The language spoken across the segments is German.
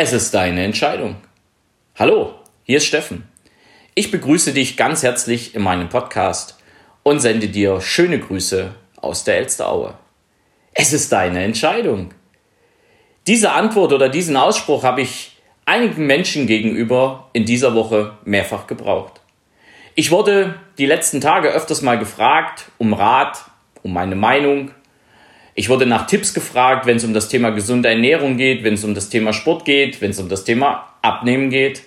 Es ist deine Entscheidung. Hallo, hier ist Steffen. Ich begrüße dich ganz herzlich in meinem Podcast und sende dir schöne Grüße aus der Elsteraue. Es ist deine Entscheidung. Diese Antwort oder diesen Ausspruch habe ich einigen Menschen gegenüber in dieser Woche mehrfach gebraucht. Ich wurde die letzten Tage öfters mal gefragt um Rat, um meine Meinung, ich wurde nach Tipps gefragt, wenn es um das Thema gesunde Ernährung geht, wenn es um das Thema Sport geht, wenn es um das Thema Abnehmen geht,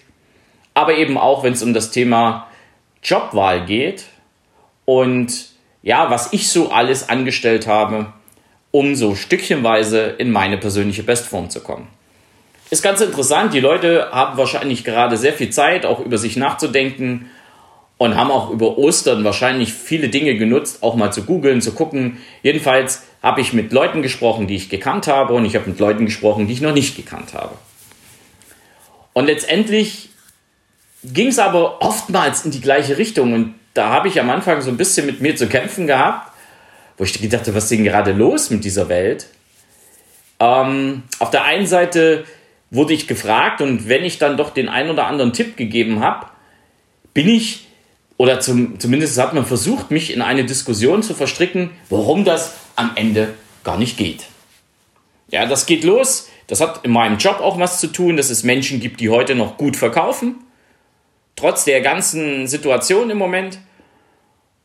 aber eben auch, wenn es um das Thema Jobwahl geht und ja, was ich so alles angestellt habe, um so stückchenweise in meine persönliche Bestform zu kommen. Ist ganz interessant, die Leute haben wahrscheinlich gerade sehr viel Zeit, auch über sich nachzudenken und haben auch über Ostern wahrscheinlich viele Dinge genutzt, auch mal zu googeln, zu gucken. Jedenfalls habe ich mit Leuten gesprochen, die ich gekannt habe und ich habe mit Leuten gesprochen, die ich noch nicht gekannt habe. Und letztendlich ging es aber oftmals in die gleiche Richtung und da habe ich am Anfang so ein bisschen mit mir zu kämpfen gehabt, wo ich gedacht habe, was ist denn gerade los mit dieser Welt? Ähm, auf der einen Seite wurde ich gefragt und wenn ich dann doch den einen oder anderen Tipp gegeben habe, bin ich oder zum, zumindest hat man versucht, mich in eine Diskussion zu verstricken, warum das am Ende gar nicht geht. Ja, das geht los. Das hat in meinem Job auch was zu tun, dass es Menschen gibt, die heute noch gut verkaufen, trotz der ganzen Situation im Moment.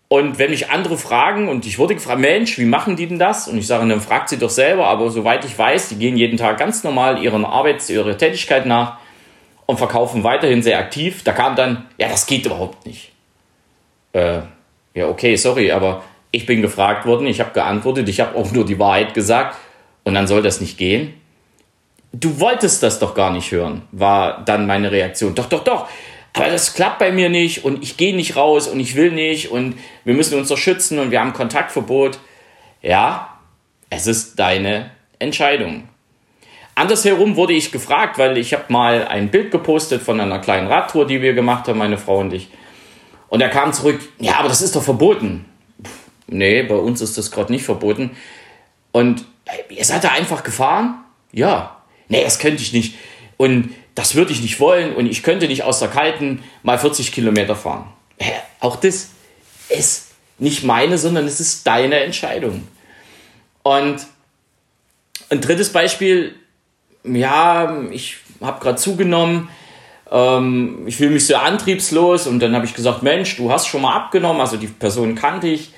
Und wenn mich andere fragen, und ich wurde gefragt, Mensch, wie machen die denn das? Und ich sage, dann fragt sie doch selber, aber soweit ich weiß, die gehen jeden Tag ganz normal ihren Arbeits-, ihrer Tätigkeit nach und verkaufen weiterhin sehr aktiv. Da kam dann, ja, das geht überhaupt nicht äh, ja, okay, sorry, aber ich bin gefragt worden, ich habe geantwortet, ich habe auch nur die Wahrheit gesagt und dann soll das nicht gehen. Du wolltest das doch gar nicht hören, war dann meine Reaktion. Doch, doch, doch. Aber das klappt bei mir nicht und ich gehe nicht raus und ich will nicht und wir müssen uns doch schützen und wir haben Kontaktverbot. Ja, es ist deine Entscheidung. Andersherum wurde ich gefragt, weil ich habe mal ein Bild gepostet von einer kleinen Radtour, die wir gemacht haben, meine Frau und ich. Und er kam zurück, ja, aber das ist doch verboten. Nee, bei uns ist das gerade nicht verboten. Und ihr seid da einfach gefahren? Ja. Nee, das könnte ich nicht. Und das würde ich nicht wollen. Und ich könnte nicht aus der Kalten mal 40 Kilometer fahren. Auch das ist nicht meine, sondern es ist deine Entscheidung. Und ein drittes Beispiel, ja, ich habe gerade zugenommen ähm, ich fühle mich sehr antriebslos und dann habe ich gesagt, Mensch, du hast schon mal abgenommen, also die Person kannte ich,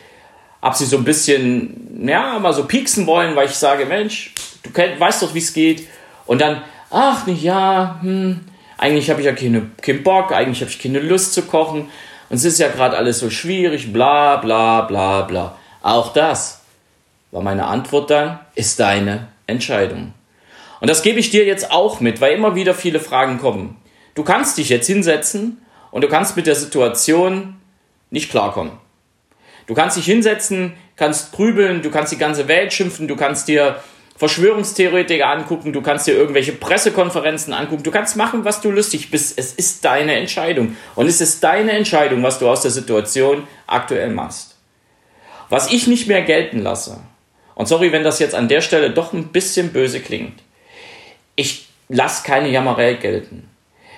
habe sie so ein bisschen, ja, mal so pieksen wollen, weil ich sage, Mensch, du kenn, weißt doch, wie es geht. Und dann, ach, nicht ja, hm, eigentlich habe ich ja keine, keinen Bock, eigentlich habe ich keine Lust zu kochen und es ist ja gerade alles so schwierig, bla bla bla bla. Auch das war meine Antwort dann, ist deine Entscheidung. Und das gebe ich dir jetzt auch mit, weil immer wieder viele Fragen kommen. Du kannst dich jetzt hinsetzen und du kannst mit der Situation nicht klarkommen. Du kannst dich hinsetzen, kannst grübeln, du kannst die ganze Welt schimpfen, du kannst dir Verschwörungstheoretiker angucken, du kannst dir irgendwelche Pressekonferenzen angucken, du kannst machen, was du lustig bist. Es ist deine Entscheidung. Und es ist deine Entscheidung, was du aus der Situation aktuell machst. Was ich nicht mehr gelten lasse, und sorry, wenn das jetzt an der Stelle doch ein bisschen böse klingt, ich lasse keine Jammerei gelten.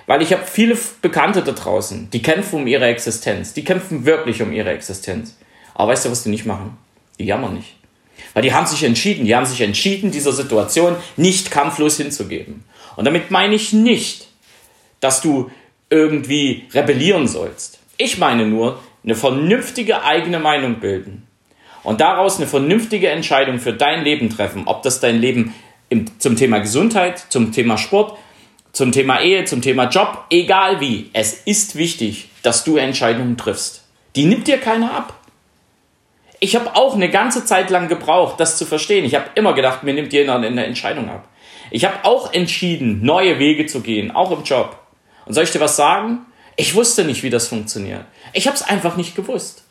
Weil ich habe viele Bekannte da draußen, die kämpfen um ihre Existenz. Die kämpfen wirklich um ihre Existenz. Aber weißt du, was die nicht machen? Die jammern nicht. Weil die haben sich entschieden, die haben sich entschieden, dieser Situation nicht kampflos hinzugeben. Und damit meine ich nicht, dass du irgendwie rebellieren sollst. Ich meine nur, eine vernünftige eigene Meinung bilden. Und daraus eine vernünftige Entscheidung für dein Leben treffen. Ob das dein Leben im, zum Thema Gesundheit, zum Thema Sport, zum Thema Ehe, zum Thema Job, egal wie. Es ist wichtig, dass du Entscheidungen triffst. Die nimmt dir keiner ab. Ich habe auch eine ganze Zeit lang gebraucht, das zu verstehen. Ich habe immer gedacht, mir nimmt jeder eine Entscheidung ab. Ich habe auch entschieden, neue Wege zu gehen, auch im Job. Und soll ich dir was sagen? Ich wusste nicht, wie das funktioniert. Ich habe es einfach nicht gewusst.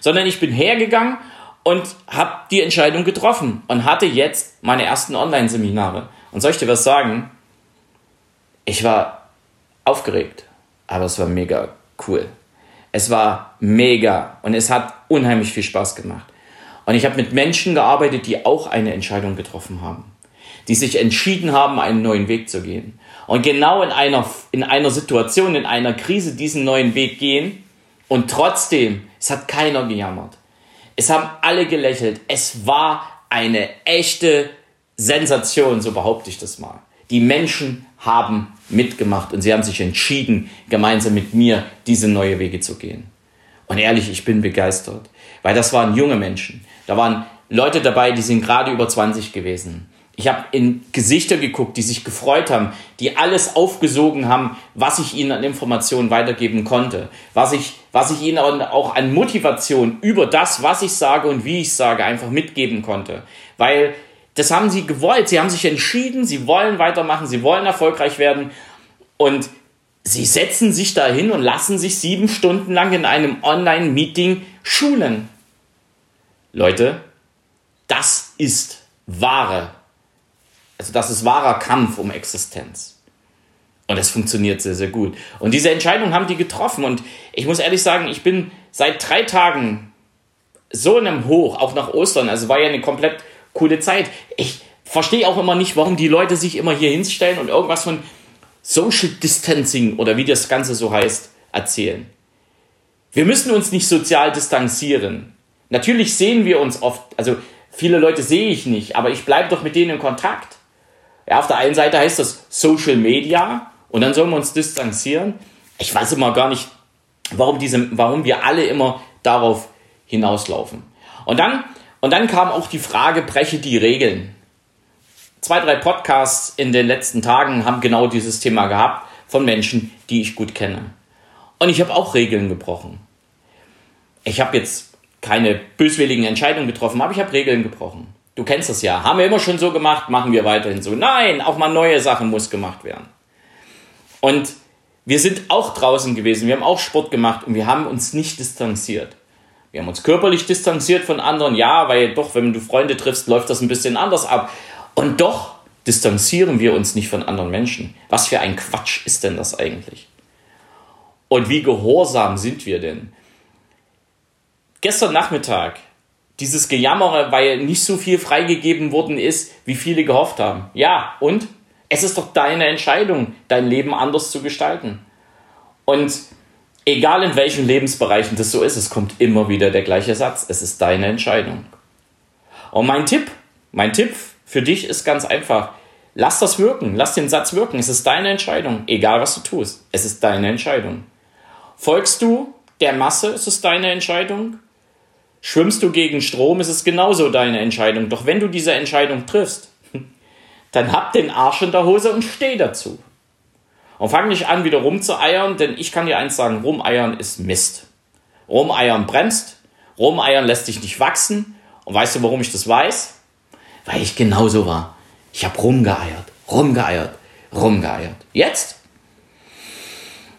Sondern ich bin hergegangen und habe die Entscheidung getroffen und hatte jetzt meine ersten Online-Seminare. Und soll ich dir was sagen? Ich war aufgeregt, aber es war mega cool. Es war mega und es hat unheimlich viel Spaß gemacht. Und ich habe mit Menschen gearbeitet, die auch eine Entscheidung getroffen haben. die sich entschieden haben, einen neuen Weg zu gehen. Und genau in einer, in einer Situation, in einer Krise diesen neuen Weg gehen und trotzdem, es hat keiner gejammert. Es haben alle gelächelt. Es war eine echte Sensation, so behaupte ich das mal. Die Menschen haben mitgemacht und sie haben sich entschieden, gemeinsam mit mir diese neue Wege zu gehen. Und ehrlich, ich bin begeistert, weil das waren junge Menschen. Da waren Leute dabei, die sind gerade über 20 gewesen. Ich habe in Gesichter geguckt, die sich gefreut haben, die alles aufgesogen haben, was ich ihnen an Informationen weitergeben konnte, was ich, was ich ihnen auch an Motivation über das, was ich sage und wie ich sage, einfach mitgeben konnte. Weil das haben sie gewollt. Sie haben sich entschieden, sie wollen weitermachen, sie wollen erfolgreich werden. Und sie setzen sich dahin und lassen sich sieben Stunden lang in einem Online-Meeting schulen. Leute, das ist wahre, also das ist wahrer Kampf um Existenz. Und es funktioniert sehr, sehr gut. Und diese Entscheidung haben die getroffen. Und ich muss ehrlich sagen, ich bin seit drei Tagen so in einem Hoch, auch nach Ostern. Also war ja eine komplett coole Zeit. Ich verstehe auch immer nicht, warum die Leute sich immer hier hinstellen und irgendwas von Social Distancing oder wie das Ganze so heißt, erzählen. Wir müssen uns nicht sozial distanzieren. Natürlich sehen wir uns oft, also viele Leute sehe ich nicht, aber ich bleibe doch mit denen in Kontakt. Ja, auf der einen Seite heißt das Social Media und dann sollen wir uns distanzieren. Ich weiß immer gar nicht, warum, diese, warum wir alle immer darauf hinauslaufen. Und dann und dann kam auch die Frage, breche die Regeln. Zwei, drei Podcasts in den letzten Tagen haben genau dieses Thema gehabt von Menschen, die ich gut kenne. Und ich habe auch Regeln gebrochen. Ich habe jetzt keine böswilligen Entscheidungen getroffen, aber ich habe Regeln gebrochen. Du kennst das ja. Haben wir immer schon so gemacht, machen wir weiterhin so. Nein, auch mal neue Sachen muss gemacht werden. Und wir sind auch draußen gewesen, wir haben auch Sport gemacht und wir haben uns nicht distanziert. Wir haben uns körperlich distanziert von anderen, ja, weil doch, wenn du Freunde triffst, läuft das ein bisschen anders ab. Und doch distanzieren wir uns nicht von anderen Menschen. Was für ein Quatsch ist denn das eigentlich? Und wie gehorsam sind wir denn? Gestern Nachmittag, dieses Gejammere, weil nicht so viel freigegeben worden ist, wie viele gehofft haben. Ja, und? Es ist doch deine Entscheidung, dein Leben anders zu gestalten. Und egal in welchen Lebensbereichen das so ist, es kommt immer wieder der gleiche Satz. Es ist deine Entscheidung. Und mein Tipp, mein Tipp für dich ist ganz einfach. Lass das wirken, lass den Satz wirken. Es ist deine Entscheidung, egal was du tust. Es ist deine Entscheidung. Folgst du der Masse, ist es deine Entscheidung. Schwimmst du gegen Strom, ist es genauso deine Entscheidung. Doch wenn du diese Entscheidung triffst, dann hab den Arsch in der Hose und steh dazu. Und fang nicht an, wieder rumzueiern, denn ich kann dir eins sagen, rumeiern ist Mist. Rumeiern bremst, rumeiern lässt dich nicht wachsen. Und weißt du, warum ich das weiß? Weil ich genauso war. Ich habe rumgeeiert, rumgeeiert, rumgeeiert. Jetzt?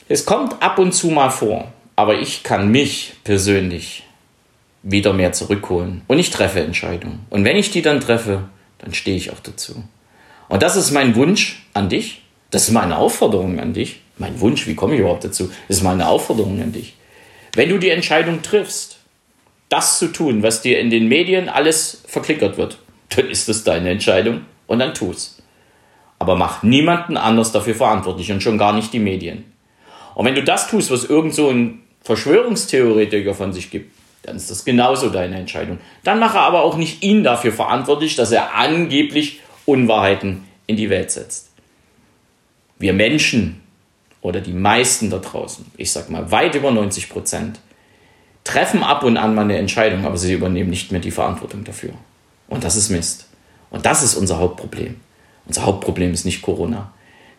Es kommt ab und zu mal vor, aber ich kann mich persönlich wieder mehr zurückholen. Und ich treffe Entscheidungen. Und wenn ich die dann treffe, dann stehe ich auch dazu. Und das ist mein Wunsch an dich. Das ist meine Aufforderung an dich. Mein Wunsch, wie komme ich überhaupt dazu? Das ist meine Aufforderung an dich. Wenn du die Entscheidung triffst, das zu tun, was dir in den Medien alles verklickert wird, dann ist das deine Entscheidung und dann tu's. Aber mach niemanden anders dafür verantwortlich und schon gar nicht die Medien. Und wenn du das tust, was irgend so ein Verschwörungstheoretiker von sich gibt, dann ist das genauso deine Entscheidung. Dann mache aber auch nicht ihn dafür verantwortlich, dass er angeblich Unwahrheiten in die Welt setzt wir Menschen oder die meisten da draußen, ich sag mal weit über 90 Prozent, treffen ab und an mal eine Entscheidung, aber sie übernehmen nicht mehr die Verantwortung dafür. Und das ist Mist. Und das ist unser Hauptproblem. Unser Hauptproblem ist nicht Corona.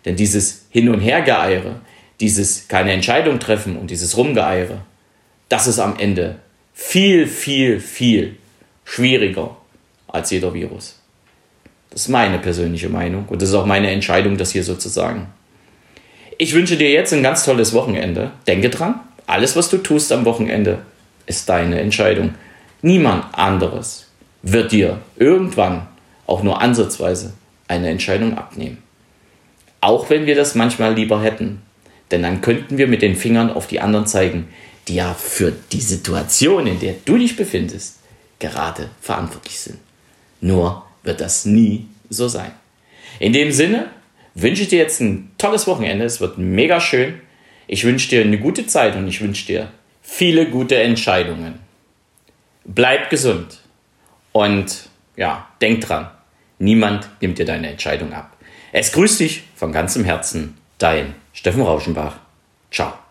Denn dieses Hin- und Hergeeiere, dieses keine Entscheidung treffen und dieses Rumgeeiere, das ist am Ende viel, viel, viel schwieriger als jeder Virus. Das ist meine persönliche Meinung und das ist auch meine Entscheidung, das hier so zu sagen. Ich wünsche dir jetzt ein ganz tolles Wochenende. Denke dran, alles, was du tust am Wochenende, ist deine Entscheidung. Niemand anderes wird dir irgendwann auch nur ansatzweise eine Entscheidung abnehmen. Auch wenn wir das manchmal lieber hätten. Denn dann könnten wir mit den Fingern auf die anderen zeigen, die ja für die Situation, in der du dich befindest, gerade verantwortlich sind. Nur wird das nie so sein. In dem Sinne wünsche ich dir jetzt ein tolles Wochenende. Es wird mega schön. Ich wünsche dir eine gute Zeit und ich wünsche dir viele gute Entscheidungen. Bleib gesund und ja, denk dran, niemand nimmt dir deine Entscheidung ab. Es grüßt dich von ganzem Herzen, dein Steffen Rauschenbach. Ciao.